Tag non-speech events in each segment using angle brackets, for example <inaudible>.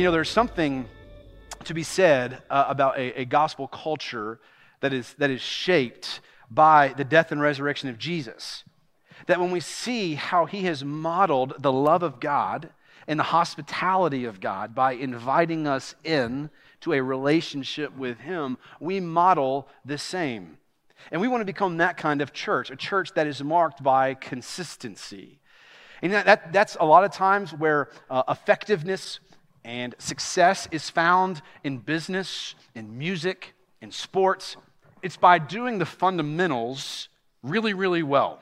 You know, there's something to be said uh, about a, a gospel culture that is, that is shaped by the death and resurrection of Jesus. That when we see how he has modeled the love of God and the hospitality of God by inviting us in to a relationship with him, we model the same. And we want to become that kind of church, a church that is marked by consistency. And that, that that's a lot of times where uh, effectiveness and success is found in business, in music, in sports. It's by doing the fundamentals really, really well.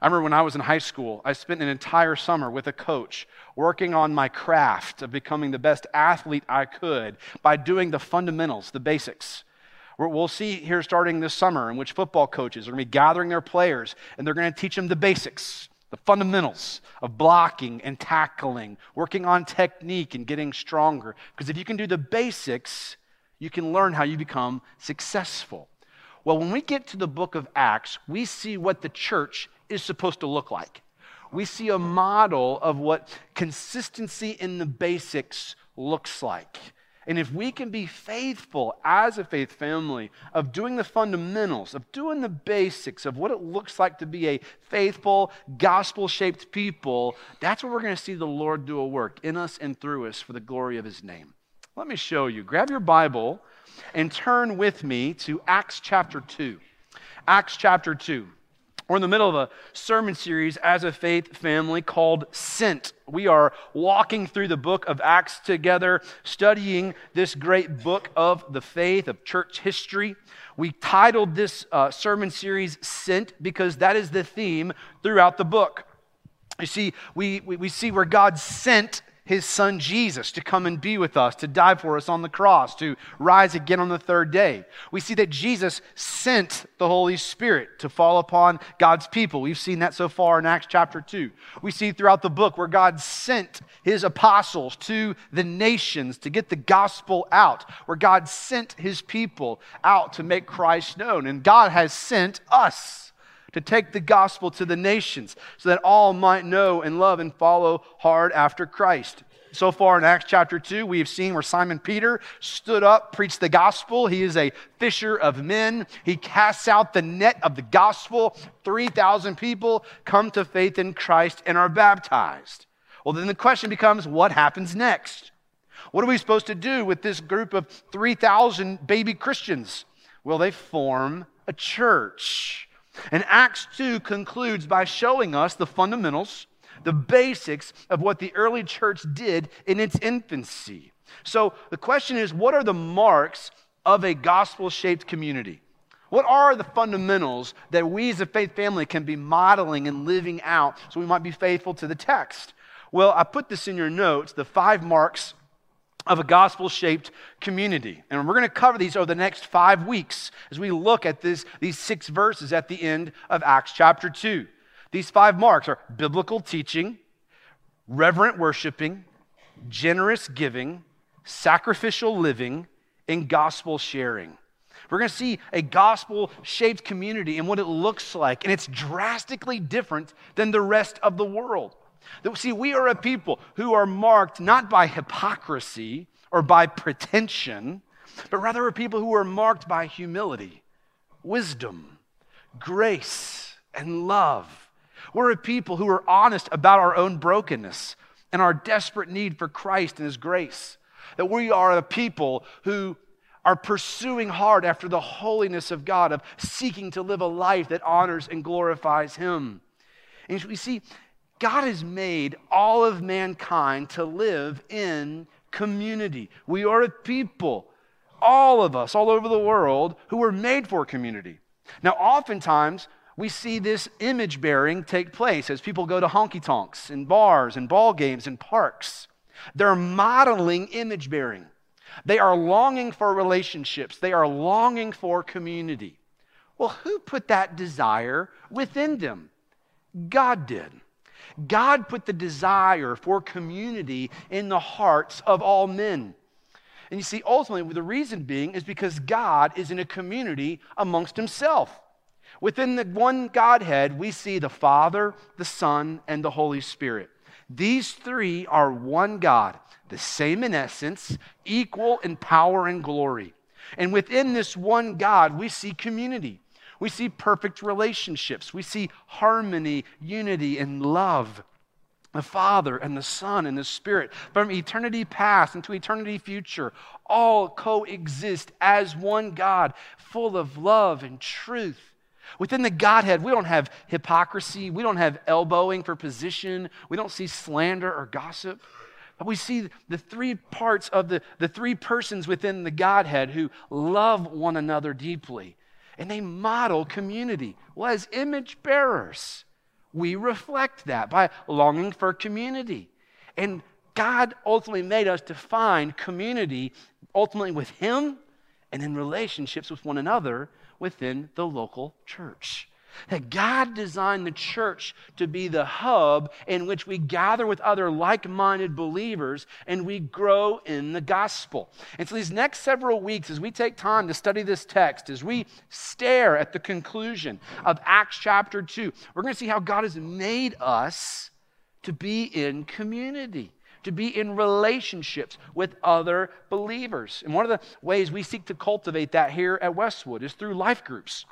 I remember when I was in high school, I spent an entire summer with a coach working on my craft of becoming the best athlete I could by doing the fundamentals, the basics. We'll see here starting this summer in which football coaches are going to be gathering their players and they're going to teach them the basics, the fundamentals of blocking and tackling, working on technique and getting stronger. Because if you can do the basics, you can learn how you become successful. Well, when we get to the book of Acts, we see what the church is supposed to look like. We see a model of what consistency in the basics looks like. And if we can be faithful as a faith family of doing the fundamentals, of doing the basics of what it looks like to be a faithful, gospel shaped people, that's where we're going to see the Lord do a work in us and through us for the glory of his name. Let me show you. Grab your Bible and turn with me to Acts chapter 2. Acts chapter 2. We're in the middle of a sermon series as a faith family called Sent. We are walking through the book of Acts together, studying this great book of the faith, of church history. We titled this uh, sermon series Sent because that is the theme throughout the book. You see, we, we, we see where God sent his son Jesus to come and be with us, to die for us on the cross, to rise again on the third day. We see that Jesus sent the Holy Spirit to fall upon God's people. We've seen that so far in Acts chapter 2. We see throughout the book where God sent his apostles to the nations to get the gospel out, where God sent his people out to make Christ known. And God has sent us to take the gospel to the nations so that all might know and love and follow hard after Christ. So far in Acts chapter 2, we have seen where Simon Peter stood up, preached the gospel. He is a fisher of men. He casts out the net of the gospel. 3,000 people come to faith in Christ and are baptized. Well, then the question becomes what happens next? What are we supposed to do with this group of 3,000 baby Christians? Well, they form a church. And Acts 2 concludes by showing us the fundamentals, the basics of what the early church did in its infancy. So the question is what are the marks of a gospel shaped community? What are the fundamentals that we as a faith family can be modeling and living out so we might be faithful to the text? Well, I put this in your notes the five marks of a gospel shaped community. And we're going to cover these over the next five weeks as we look at this, these six verses at the end of Acts chapter 2. These five marks are biblical teaching, reverent worshiping, generous giving, sacrificial living, and gospel sharing. We're going to see a gospel shaped community and what it looks like. And it's drastically different than the rest of the world. See, we are a people who are marked not by hypocrisy or by pretension, but rather a people who are marked by humility, wisdom, grace, and love. We're a people who are honest about our own brokenness and our desperate need for Christ and His grace. That we are a people who are pursuing hard after the holiness of God, of seeking to live a life that honors and glorifies Him. And we see God has made all of mankind to live in community. We are a people, all of us, all over the world, who were made for community. Now, oftentimes, we see this image bearing take place as people go to honky tonks and bars and ball games and parks. They're modeling image bearing. They are longing for relationships, they are longing for community. Well, who put that desire within them? God did. God put the desire for community in the hearts of all men. And you see, ultimately, the reason being is because God is in a community amongst himself. Within the one Godhead, we see the Father, the Son, and the Holy Spirit. These three are one God, the same in essence, equal in power and glory. And within this one God, we see community. We see perfect relationships. We see harmony, unity, and love. The Father and the Son and the Spirit, from eternity past into eternity future, all coexist as one God, full of love and truth. Within the Godhead, we don't have hypocrisy, we don't have elbowing for position, we don't see slander or gossip. But we see the three parts of the, the three persons within the Godhead who love one another deeply. And they model community. Well, as image bearers, we reflect that by longing for community. And God ultimately made us to find community ultimately with Him and in relationships with one another within the local church. That God designed the church to be the hub in which we gather with other like minded believers and we grow in the gospel. And so, these next several weeks, as we take time to study this text, as we stare at the conclusion of Acts chapter 2, we're going to see how God has made us to be in community to be in relationships with other believers. And one of the ways we seek to cultivate that here at Westwood is through life groups.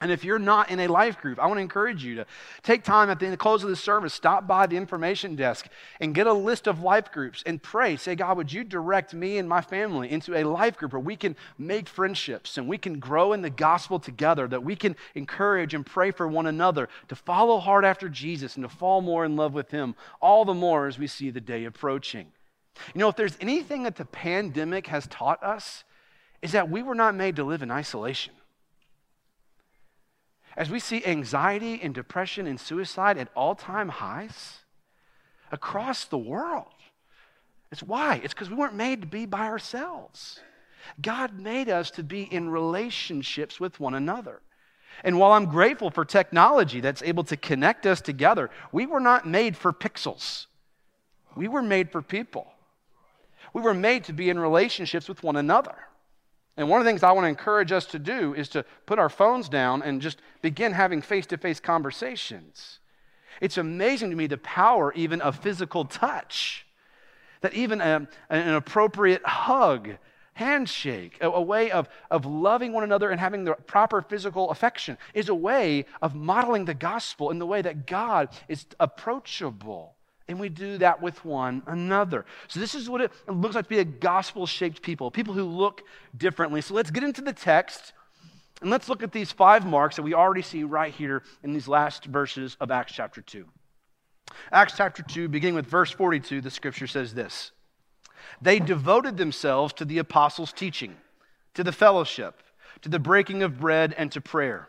And if you're not in a life group, I want to encourage you to take time at the close of the service, stop by the information desk and get a list of life groups and pray. Say, God, would you direct me and my family into a life group where we can make friendships and we can grow in the gospel together, that we can encourage and pray for one another to follow hard after Jesus and to fall more in love with Him, all the more as we see the day approaching. You know, if there's anything that the pandemic has taught us, is that we were not made to live in isolation as we see anxiety and depression and suicide at all time highs across the world. It's why? It's because we weren't made to be by ourselves. God made us to be in relationships with one another. And while I'm grateful for technology that's able to connect us together, we were not made for pixels. We were made for people. We were made to be in relationships with one another. And one of the things I want to encourage us to do is to put our phones down and just begin having face to face conversations. It's amazing to me the power even of physical touch, that even a, an appropriate hug, handshake, a, a way of, of loving one another and having the proper physical affection is a way of modeling the gospel in the way that God is approachable. And we do that with one another. So, this is what it looks like to be a gospel shaped people, people who look differently. So, let's get into the text and let's look at these five marks that we already see right here in these last verses of Acts chapter 2. Acts chapter 2, beginning with verse 42, the scripture says this They devoted themselves to the apostles' teaching, to the fellowship, to the breaking of bread, and to prayer.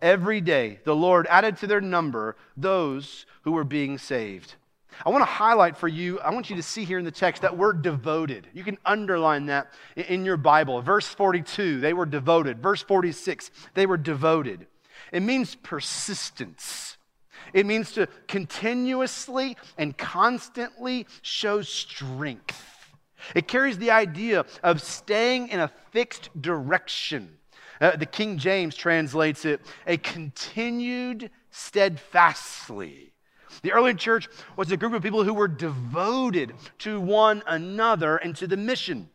Every day, the Lord added to their number those who were being saved. I want to highlight for you, I want you to see here in the text that word devoted. You can underline that in your Bible. Verse 42, they were devoted. Verse 46, they were devoted. It means persistence. It means to continuously and constantly show strength. It carries the idea of staying in a fixed direction uh, the King James translates it a continued steadfastly. The early church was a group of people who were devoted to one another and to the mission.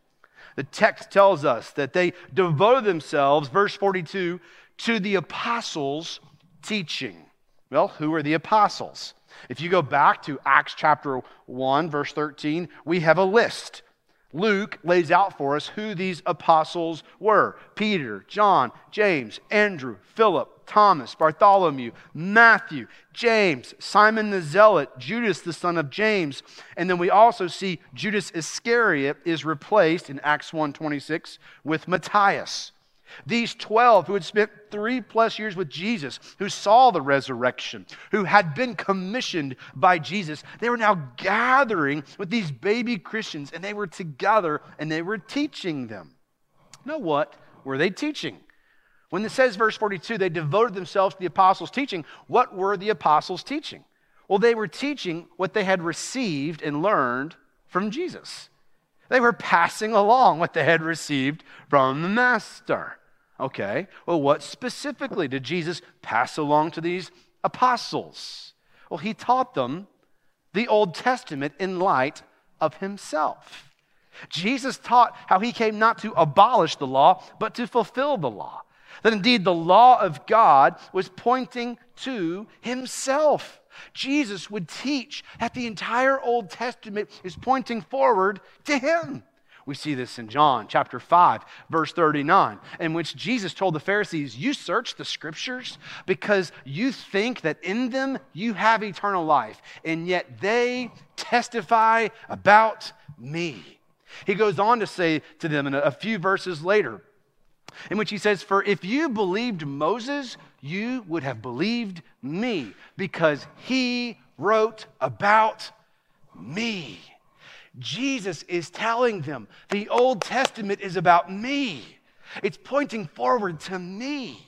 The text tells us that they devoted themselves, verse 42, to the apostles' teaching. Well, who are the apostles? If you go back to Acts chapter 1, verse 13, we have a list. Luke lays out for us who these apostles were Peter, John, James, Andrew, Philip, Thomas, Bartholomew, Matthew, James, Simon the Zealot, Judas the son of James. And then we also see Judas Iscariot is replaced in Acts 1:26 with Matthias. These 12 who had spent three plus years with Jesus, who saw the resurrection, who had been commissioned by Jesus, they were now gathering with these baby Christians and they were together and they were teaching them. Now, what were they teaching? When it says, verse 42, they devoted themselves to the apostles' teaching, what were the apostles teaching? Well, they were teaching what they had received and learned from Jesus. They were passing along what they had received from the Master. Okay, well, what specifically did Jesus pass along to these apostles? Well, he taught them the Old Testament in light of himself. Jesus taught how he came not to abolish the law, but to fulfill the law. That indeed the law of God was pointing to himself. Jesus would teach that the entire Old Testament is pointing forward to him. We see this in John chapter 5, verse 39, in which Jesus told the Pharisees, You search the scriptures because you think that in them you have eternal life, and yet they testify about me. He goes on to say to them in a few verses later, in which he says, For if you believed Moses, you would have believed me, because he wrote about me. Jesus is telling them the Old Testament is about me. It's pointing forward to me.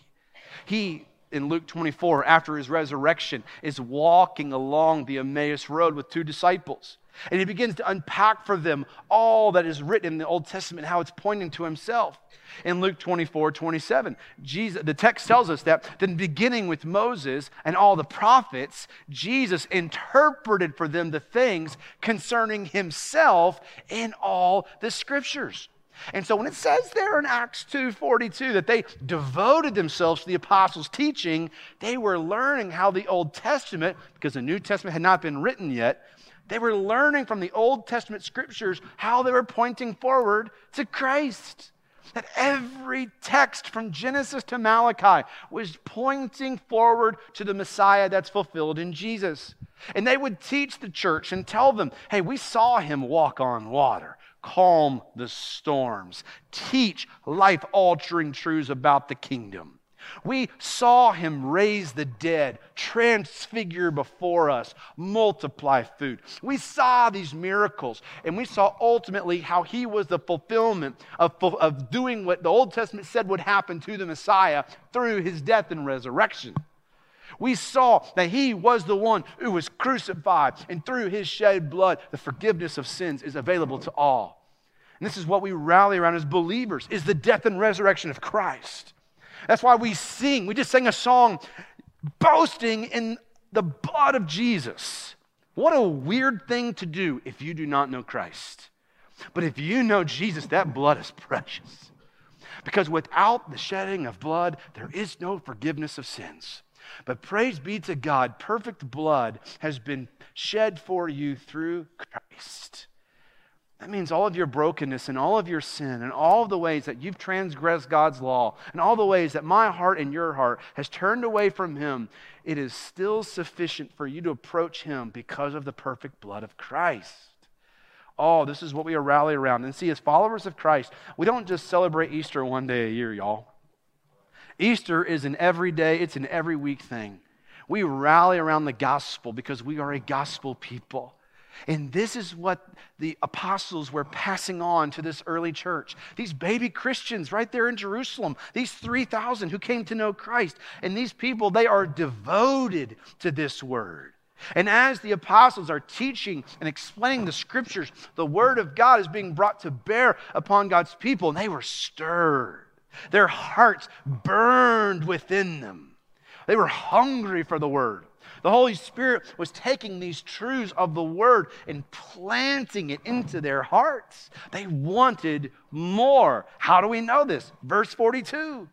He, in Luke 24, after his resurrection, is walking along the Emmaus Road with two disciples. And he begins to unpack for them all that is written in the Old Testament, how it's pointing to himself. In Luke 24, 27, Jesus, the text tells us that then beginning with Moses and all the prophets, Jesus interpreted for them the things concerning himself in all the scriptures. And so when it says there in Acts 2:42 that they devoted themselves to the apostles' teaching, they were learning how the Old Testament, because the New Testament had not been written yet, they were learning from the Old Testament scriptures how they were pointing forward to Christ. That every text from Genesis to Malachi was pointing forward to the Messiah that's fulfilled in Jesus. And they would teach the church and tell them, hey, we saw him walk on water, calm the storms, teach life altering truths about the kingdom. We saw him raise the dead, transfigure before us, multiply food. We saw these miracles, and we saw ultimately how he was the fulfillment of, of doing what the Old Testament said would happen to the Messiah through his death and resurrection. We saw that he was the one who was crucified, and through his shed blood, the forgiveness of sins is available to all. And this is what we rally around as believers is the death and resurrection of Christ. That's why we sing. We just sang a song boasting in the blood of Jesus. What a weird thing to do if you do not know Christ. But if you know Jesus, that blood is <laughs> precious. Because without the shedding of blood, there is no forgiveness of sins. But praise be to God, perfect blood has been shed for you through Christ. That means all of your brokenness and all of your sin and all of the ways that you've transgressed God's law and all the ways that my heart and your heart has turned away from Him, it is still sufficient for you to approach Him because of the perfect blood of Christ. Oh, this is what we rally around. And see, as followers of Christ, we don't just celebrate Easter one day a year, y'all. Easter is an everyday, it's an every week thing. We rally around the gospel because we are a gospel people. And this is what the apostles were passing on to this early church. These baby Christians right there in Jerusalem, these 3,000 who came to know Christ. And these people, they are devoted to this word. And as the apostles are teaching and explaining the scriptures, the word of God is being brought to bear upon God's people, and they were stirred. Their hearts burned within them. They were hungry for the word. The Holy Spirit was taking these truths of the Word and planting it into their hearts. They wanted more. How do we know this? Verse 42.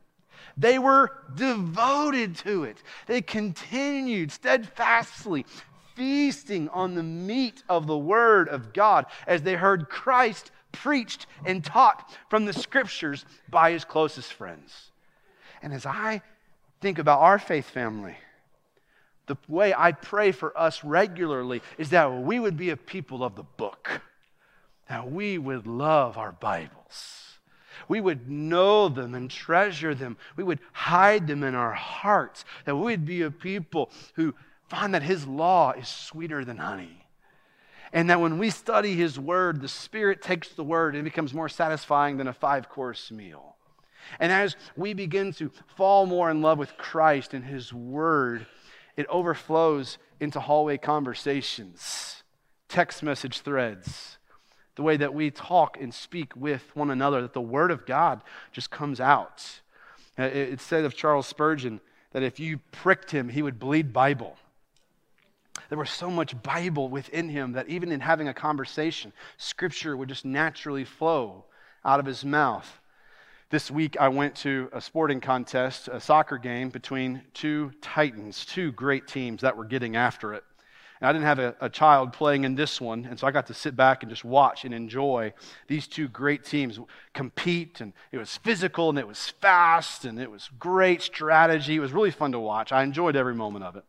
They were devoted to it. They continued steadfastly feasting on the meat of the Word of God as they heard Christ preached and taught from the Scriptures by his closest friends. And as I think about our faith family, the way I pray for us regularly is that we would be a people of the book, that we would love our Bibles. we would know them and treasure them. We would hide them in our hearts, that we would be a people who find that His law is sweeter than honey. And that when we study His Word, the Spirit takes the Word and it becomes more satisfying than a five course meal. And as we begin to fall more in love with Christ and His Word, it overflows into hallway conversations, text message threads, the way that we talk and speak with one another, that the Word of God just comes out. Uh, it's said of Charles Spurgeon that if you pricked him, he would bleed Bible. There was so much Bible within him that even in having a conversation, Scripture would just naturally flow out of his mouth. This week, I went to a sporting contest, a soccer game between two Titans, two great teams that were getting after it. And I didn't have a, a, child playing in this one, and so I got to sit back and just watch and enjoy these two great teams compete. And it was physical, and it was fast, and it was great strategy. It was really fun to watch. I enjoyed every moment of it.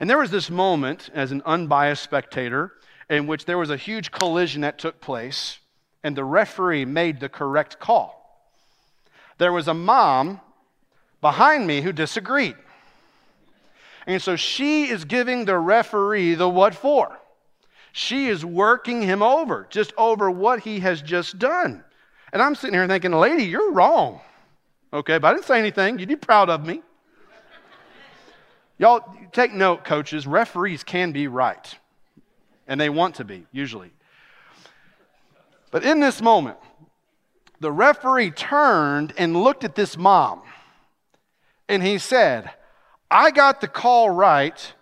And there was this moment, as an unbiased spectator, in which there was a huge collision that took place, and the referee made the correct call. There was a mom behind me who disagreed. And so she is giving the referee the what for. She is working him over, just over what he has just done. And I'm sitting here thinking, lady, you're wrong. Okay, but I didn't say anything. You'd be proud of me. Y'all take note, coaches. Referees can be right, and they want to be, usually. But in this moment, the referee turned and looked at this mom, and he said, I got the call right.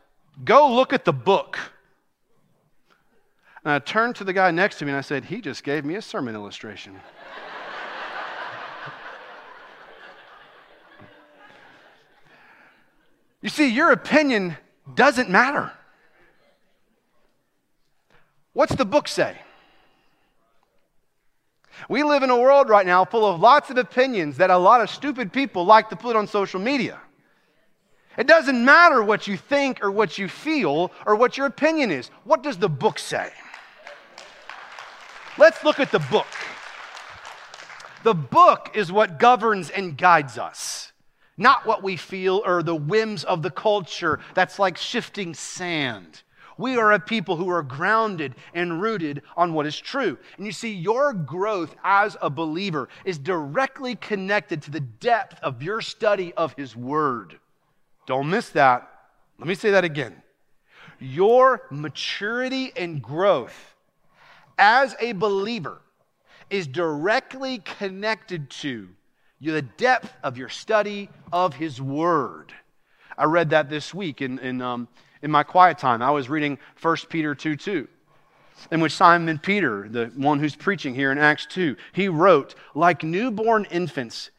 Go look at the book. And I turned to the guy next to me and I said, He just gave me a sermon illustration. <laughs> you see, your opinion doesn't matter. What's the book say? We live in a world right now full of lots of opinions that a lot of stupid people like to put on social media. It doesn't matter what you think or what you feel or what your opinion is. What does the book say? Let's look at the book. The book is what governs and guides us, not what we feel or the whims of the culture that's like shifting sand. We are a people who are grounded and rooted on what is true. And you see, your growth as a believer is directly connected to the depth of your study of His Word. Don't miss that. Let me say that again. Your maturity and growth as a believer is directly connected to the depth of your study of His Word. I read that this week in, in, um, in my quiet time. I was reading 1 Peter 2 2, in which Simon Peter, the one who's preaching here in Acts 2, he wrote, Like newborn infants,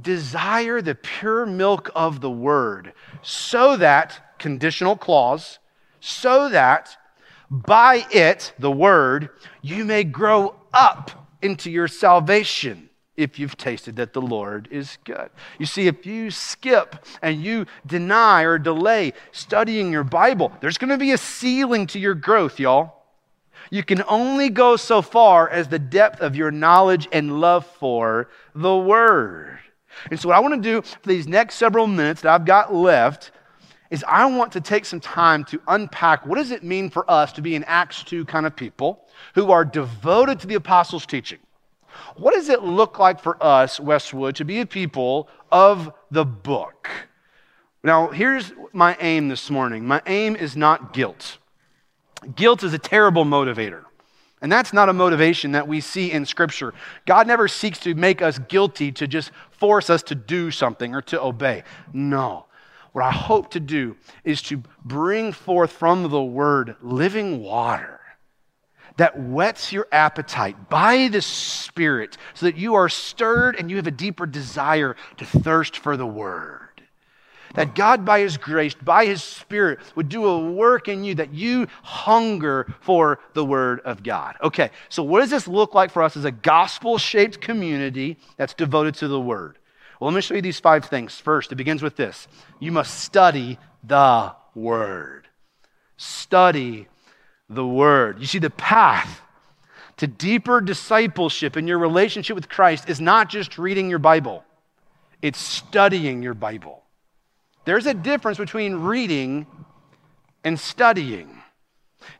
desire the pure milk of the word, so that, conditional clause, so that by it, the word, you may grow up into your salvation if you've tasted that the Lord is good. You see, if you skip and you deny or delay studying your Bible, there's going to be a ceiling to your growth, y'all. You can only go so far as the depth of your knowledge and love for the Word. And so, what I want to do for these next several minutes that I've got left is I want to take some time to unpack what does it mean for us to be an Acts 2 kind of people who are devoted to the apostles' teaching. What does it look like for us, Westwood, to be a people of the book? Now, here's my aim this morning. My aim is not guilt. Guilt is a terrible motivator. And that's not a motivation that we see in Scripture. God never seeks to make us guilty to just force us to do something or to obey. No. What I hope to do is to bring forth from the Word living water that whets your appetite by the Spirit so that you are stirred and you have a deeper desire to thirst for the Word. That God, by His grace, by His Spirit, would do a work in you that you hunger for the Word of God. Okay, so what does this look like for us as a gospel shaped community that's devoted to the Word? Well, let me show you these five things. First, it begins with this you must study the Word. Study the Word. You see, the path to deeper discipleship in your relationship with Christ is not just reading your Bible, it's studying your Bible. There's a difference between reading and studying.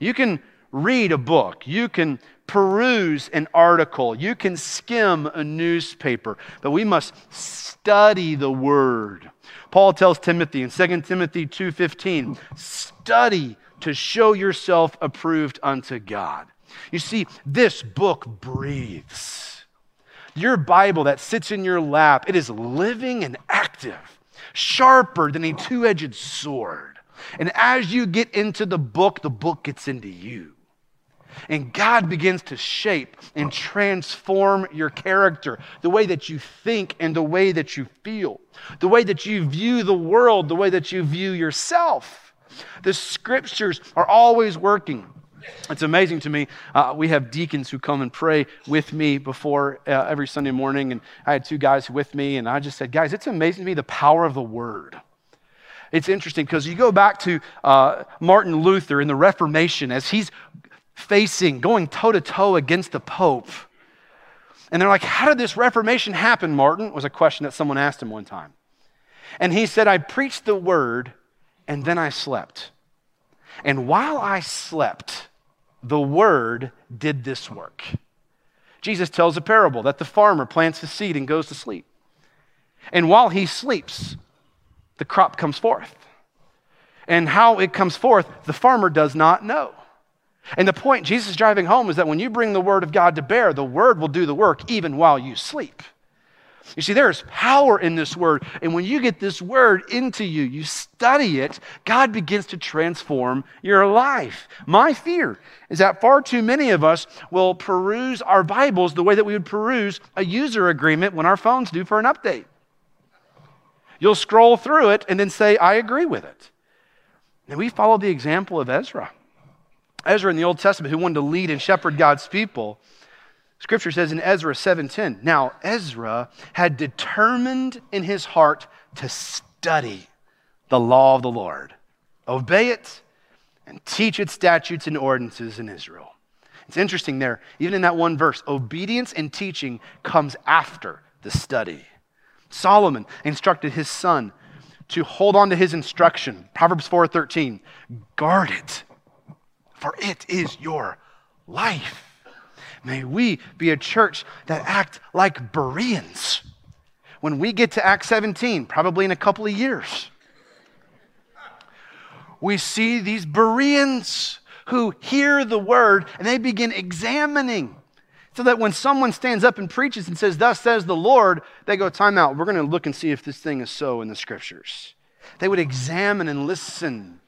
You can read a book, you can peruse an article, you can skim a newspaper, but we must study the word. Paul tells Timothy in 2 Timothy 2:15, study to show yourself approved unto God. You see, this book breathes. Your Bible that sits in your lap, it is living and active, sharper than a two edged sword. And as you get into the book, the book gets into you. And God begins to shape and transform your character, the way that you think and the way that you feel, the way that you view the world, the way that you view yourself. The scriptures are always working. It's amazing to me. Uh, we have deacons who come and pray with me before uh, every Sunday morning. And I had two guys with me, and I just said, Guys, it's amazing to me the power of the word. It's interesting because you go back to uh, Martin Luther in the Reformation as he's facing, going toe to toe against the Pope. And they're like, How did this Reformation happen, Martin? was a question that someone asked him one time. And he said, I preached the word and then I slept. And while I slept, the word did this work. Jesus tells a parable that the farmer plants his seed and goes to sleep. And while he sleeps, the crop comes forth. And how it comes forth, the farmer does not know. And the point Jesus is driving home is that when you bring the word of God to bear, the word will do the work even while you sleep. You see, there is power in this word. And when you get this word into you, you study it, God begins to transform your life. My fear is that far too many of us will peruse our Bibles the way that we would peruse a user agreement when our phones do for an update. You'll scroll through it and then say, I agree with it. And we follow the example of Ezra. Ezra in the Old Testament, who wanted to lead and shepherd God's people, Scripture says in Ezra 7:10, now Ezra had determined in his heart to study the law of the Lord, obey it, and teach its statutes and ordinances in Israel. It's interesting there, even in that one verse, obedience and teaching comes after the study. Solomon instructed his son to hold on to his instruction. Proverbs 4:13, guard it, for it is your life. May we be a church that act like Bereans. When we get to Acts 17, probably in a couple of years, we see these Bereans who hear the word and they begin examining. So that when someone stands up and preaches and says, Thus says the Lord, they go, Time out. We're going to look and see if this thing is so in the scriptures. They would examine and listen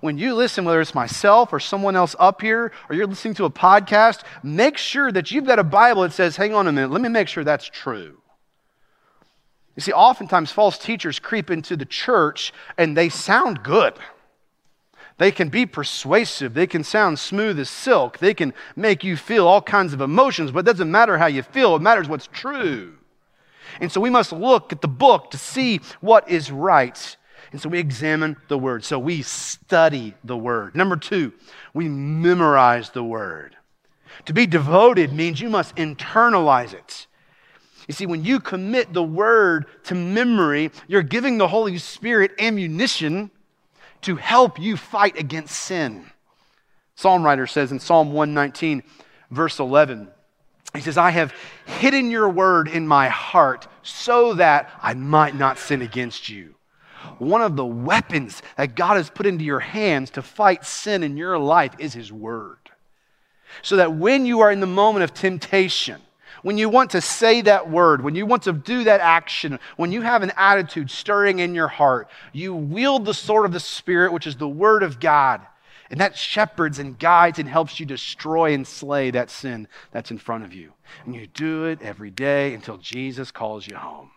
when you listen, whether it's myself or someone else up here, or you're listening to a podcast, make sure that you've got a Bible that says, hang on a minute, let me make sure that's true. You see, oftentimes false teachers creep into the church and they sound good. They can be persuasive. They can sound smooth as silk. They can make you feel all kinds of emotions, but it doesn't matter how you feel, it matters what's true. And so we must look at the book to see what is right and so we examine the word. So we study the word. Number two, we memorize the word. To be devoted means you must internalize it. You see, when you commit the word to memory, you're giving the Holy Spirit ammunition to help you fight against sin. Psalm writer says in Psalm 119, verse 11, he says, I have hidden your word in my heart so that I might not sin against you one of the weapons that God has put into your hands to fight sin in your life is His Word. So that when you are in the moment of temptation, when you want to say that word, when you want to do that action, when you have an attitude stirring in your heart, you wield the sword of the Spirit, which is the Word of God. And that shepherds and guides and helps you destroy and slay that sin that's in front of you. And you do it every day until Jesus calls you home.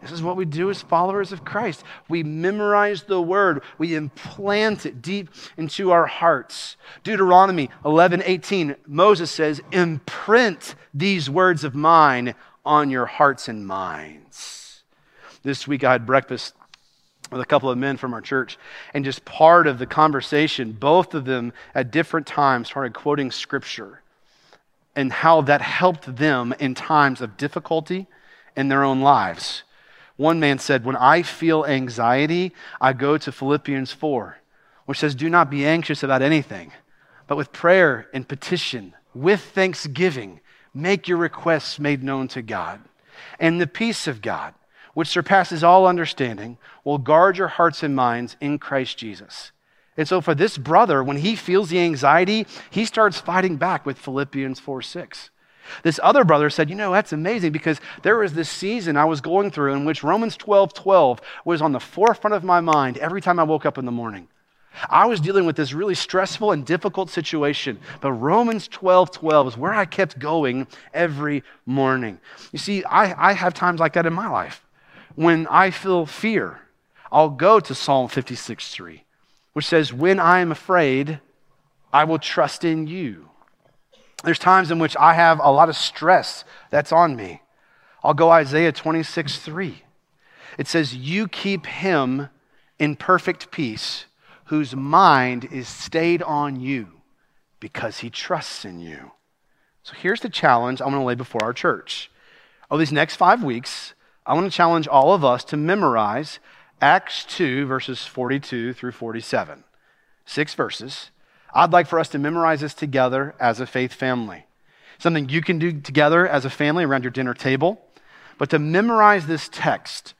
This is what we do as followers of Christ. We memorize the word, we implant it deep into our hearts. Deuteronomy 11 18, Moses says, Imprint these words of mine on your hearts and minds. This week I had breakfast with a couple of men from our church, and just part of the conversation, both of them at different times started quoting scripture. and how that helped them in times of difficulty in their own lives. One man said, When I feel anxiety, I go to Philippians 4, which says, Do not be anxious about anything, but with prayer and petition, with thanksgiving, make your requests made known to God. And the peace of God, which surpasses all understanding, will guard your hearts and minds in Christ Jesus. And so, for this brother, when he feels the anxiety, he starts fighting back with Philippians 4 6. This other brother said, You know, that's amazing because there was this season I was going through in which Romans 12 12 was on the forefront of my mind every time I woke up in the morning. I was dealing with this really stressful and difficult situation, but Romans 12 12 is where I kept going every morning. You see, I, I have times like that in my life. When I feel fear, I'll go to Psalm 56 3, which says, When I am afraid, I will trust in you. There's times in which I have a lot of stress that's on me. I'll go Isaiah 26, 3. It says, You keep him in perfect peace whose mind is stayed on you because he trusts in you. So here's the challenge I'm going to lay before our church. Over these next five weeks, I want to challenge all of us to memorize Acts 2, verses 42 through 47. Six verses. I'd like for us to memorize this together as a faith family. Something you can do together as a family around your dinner table, but to memorize this text.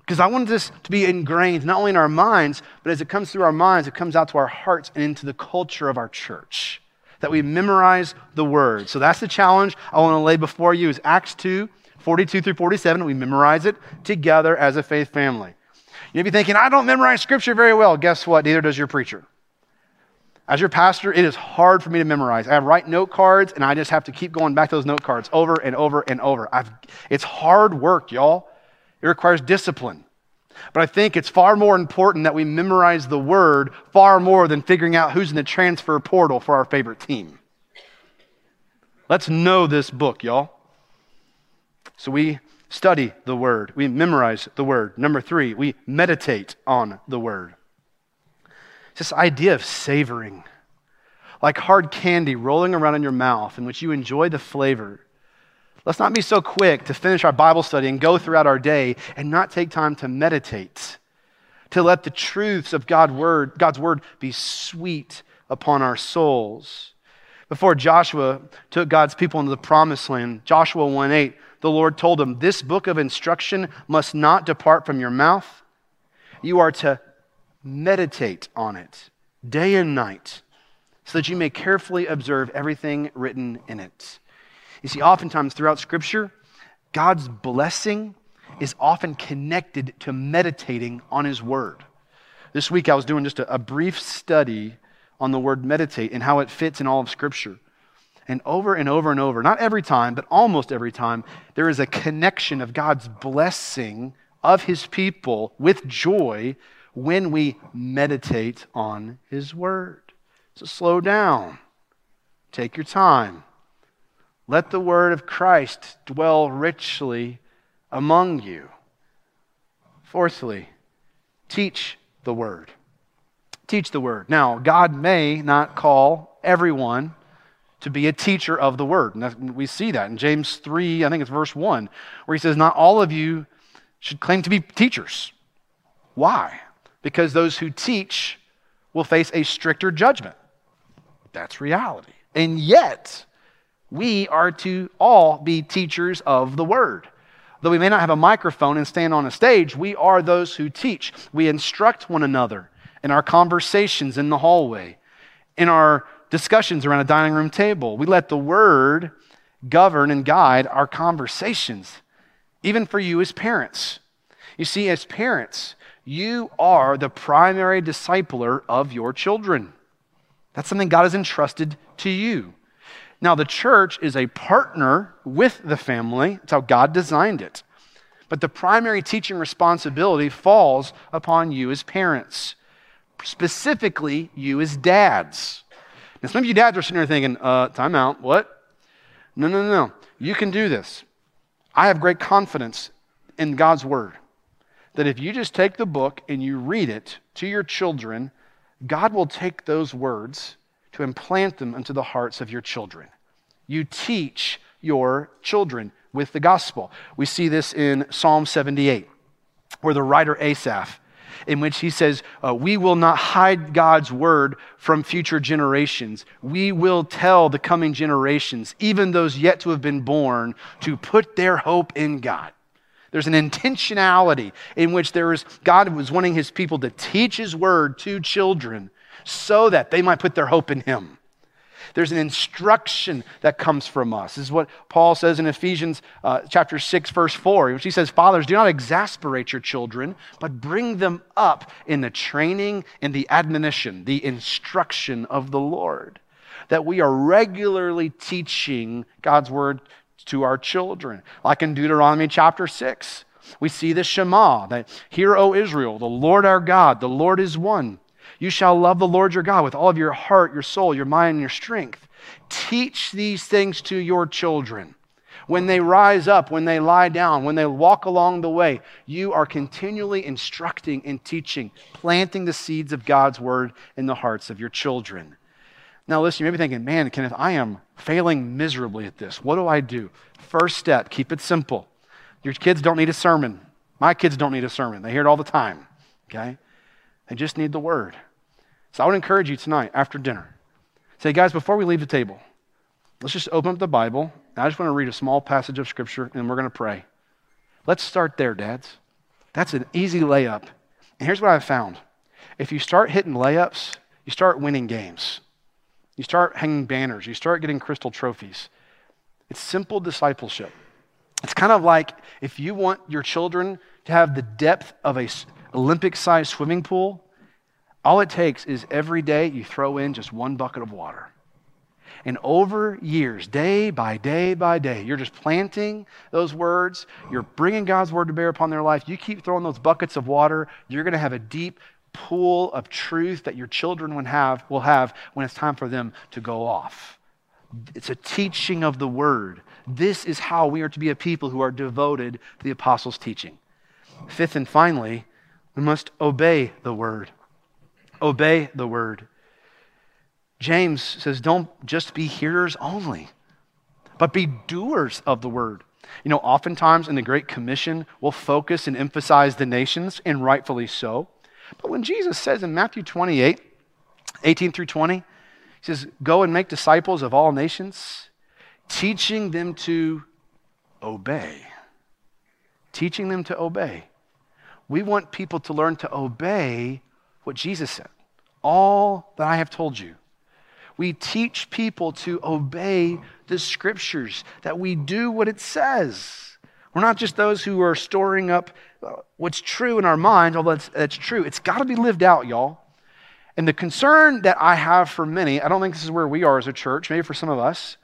Because I want this to be ingrained not only in our minds, but as it comes through our minds, it comes out to our hearts and into the culture of our church. That we memorize the word. So that's the challenge I want to lay before you is Acts 2, 42 through 47. We memorize it together as a faith family. You may be thinking, I don't memorize scripture very well. Guess what? Neither does your preacher. As your pastor, it is hard for me to memorize. I write note cards, and I just have to keep going back to those note cards over and over and over. I've, it's hard work, y'all. It requires discipline. But I think it's far more important that we memorize the word far more than figuring out who's in the transfer portal for our favorite team. Let's know this book, y'all. So we study the word, we memorize the word. Number three, we meditate on the word. It's this idea of savoring, like hard candy rolling around in your mouth in which you enjoy the flavor. Let's not be so quick to finish our Bible study and go throughout our day and not take time to meditate, to let the truths of word, God's word be sweet upon our souls. Before Joshua took God's people into the promised land, Joshua 1 8, the Lord told him, This book of instruction must not depart from your mouth. You are to meditate on it day and night so that you may carefully observe everything written in it. You see, oftentimes throughout Scripture, God's blessing is often connected to meditating on His Word. This week I was doing just a, a brief study on the word meditate and how it fits in all of Scripture. And over and over and over, not every time, but almost every time, there is a connection of God's blessing of His people with joy when we meditate on His Word. So slow down, take your time. Let the Word of Christ dwell richly among you. Fourthly, teach the Word. Teach the Word. Now, God may not call everyone to be a teacher of the Word. And we see that in James 3, I think it's verse 1, where he says, Not all of you should claim to be teachers. Why? Because those who teach will face a stricter judgment. That's reality. And yet, we are to all be teachers of the word. Though we may not have a microphone and stand on a stage, we are those who teach. We instruct one another in our conversations in the hallway, in our discussions around a dining room table. We let the word govern and guide our conversations, even for you as parents. You see, as parents, you are the primary discipler of your children. That's something God has entrusted to you. Now, the church is a partner with the family, it's how God designed it. But the primary teaching responsibility falls upon you as parents, specifically you as dads. Now, some of you dads are sitting there thinking, uh, time out, what? No, no, no. You can do this. I have great confidence in God's word that if you just take the book and you read it to your children, God will take those words to implant them into the hearts of your children. You teach your children with the gospel. We see this in Psalm 78, where the writer Asaph, in which he says, uh, We will not hide God's word from future generations. We will tell the coming generations, even those yet to have been born, to put their hope in God. There's an intentionality in which there is God was wanting his people to teach his word to children so that they might put their hope in him. There's an instruction that comes from us. This is what Paul says in Ephesians uh, chapter 6, verse 4, which he says, Fathers, do not exasperate your children, but bring them up in the training and the admonition, the instruction of the Lord. That we are regularly teaching God's word to our children. Like in Deuteronomy chapter 6, we see the Shema that, Hear, O Israel, the Lord our God, the Lord is one. You shall love the Lord your God with all of your heart, your soul, your mind, and your strength. Teach these things to your children. When they rise up, when they lie down, when they walk along the way, you are continually instructing and teaching, planting the seeds of God's word in the hearts of your children. Now, listen, you may be thinking, man, Kenneth, I am failing miserably at this. What do I do? First step, keep it simple. Your kids don't need a sermon. My kids don't need a sermon. They hear it all the time, okay? They just need the word. So I would encourage you tonight after dinner. Say, guys, before we leave the table, let's just open up the Bible. I just want to read a small passage of Scripture and we're going to pray. Let's start there, dads. That's an easy layup. And here's what I've found if you start hitting layups, you start winning games. You start hanging banners, you start getting crystal trophies. It's simple discipleship. It's kind of like if you want your children to have the depth of a Olympic sized swimming pool, all it takes is every day you throw in just one bucket of water. And over years, day by day by day, you're just planting those words. You're bringing God's word to bear upon their life. You keep throwing those buckets of water, you're going to have a deep pool of truth that your children will have, will have when it's time for them to go off. It's a teaching of the word. This is how we are to be a people who are devoted to the apostles' teaching. Fifth and finally, we must obey the word. Obey the word. James says, don't just be hearers only, but be doers of the word. You know, oftentimes in the Great Commission, we'll focus and emphasize the nations, and rightfully so. But when Jesus says in Matthew 28, 18 through 20, he says, Go and make disciples of all nations, teaching them to obey. Teaching them to obey. We want people to learn to obey what Jesus said. All that I have told you. We teach people to obey the scriptures, that we do what it says. We're not just those who are storing up what's true in our minds, although that's, that's true. It's got to be lived out, y'all. And the concern that I have for many, I don't think this is where we are as a church, maybe for some of us,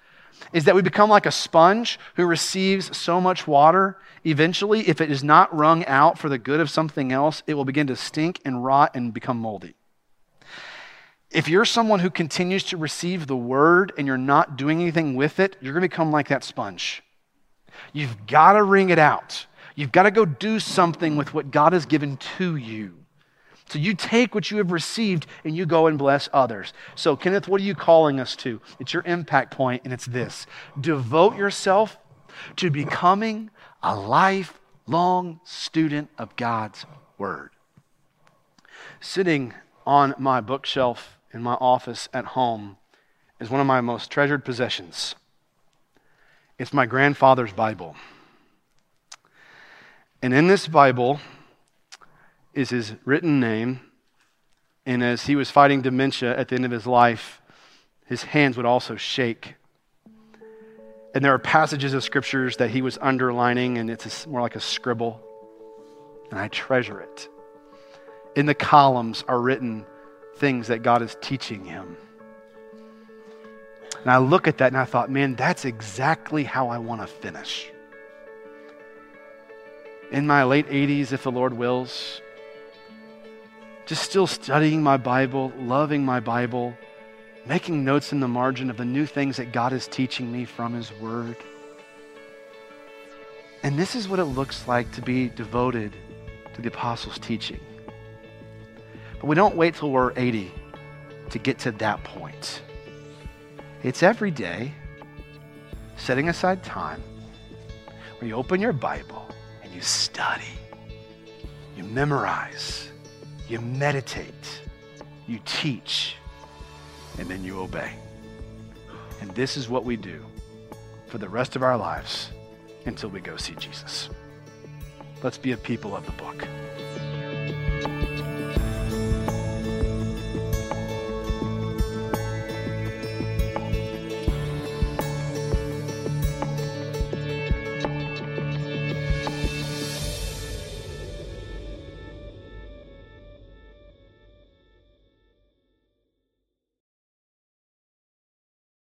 is that we become like a sponge who receives so much water. Eventually, if it is not wrung out for the good of something else, it will begin to stink and rot and become moldy. If you're someone who continues to receive the word and you're not doing anything with it, you're going to become like that sponge. You've got to wring it out. You've got to go do something with what God has given to you. So you take what you have received and you go and bless others. So, Kenneth, what are you calling us to? It's your impact point, and it's this devote yourself to becoming a lifelong student of God's Word. Sitting on my bookshelf in my office at home is one of my most treasured possessions. It's my grandfather's Bible. And in this Bible, is his written name. And as he was fighting dementia at the end of his life, his hands would also shake. And there are passages of scriptures that he was underlining, and it's more like a scribble. And I treasure it. In the columns are written things that God is teaching him. And I look at that and I thought, man, that's exactly how I want to finish. In my late 80s, if the Lord wills, just still studying my Bible, loving my Bible, making notes in the margin of the new things that God is teaching me from His Word. And this is what it looks like to be devoted to the apostles' teaching. But we don't wait till we're 80 to get to that point. It's every day, setting aside time where you open your Bible and you study, you memorize, you meditate, you teach, and then you obey. And this is what we do for the rest of our lives until we go see Jesus. Let's be a people of the book.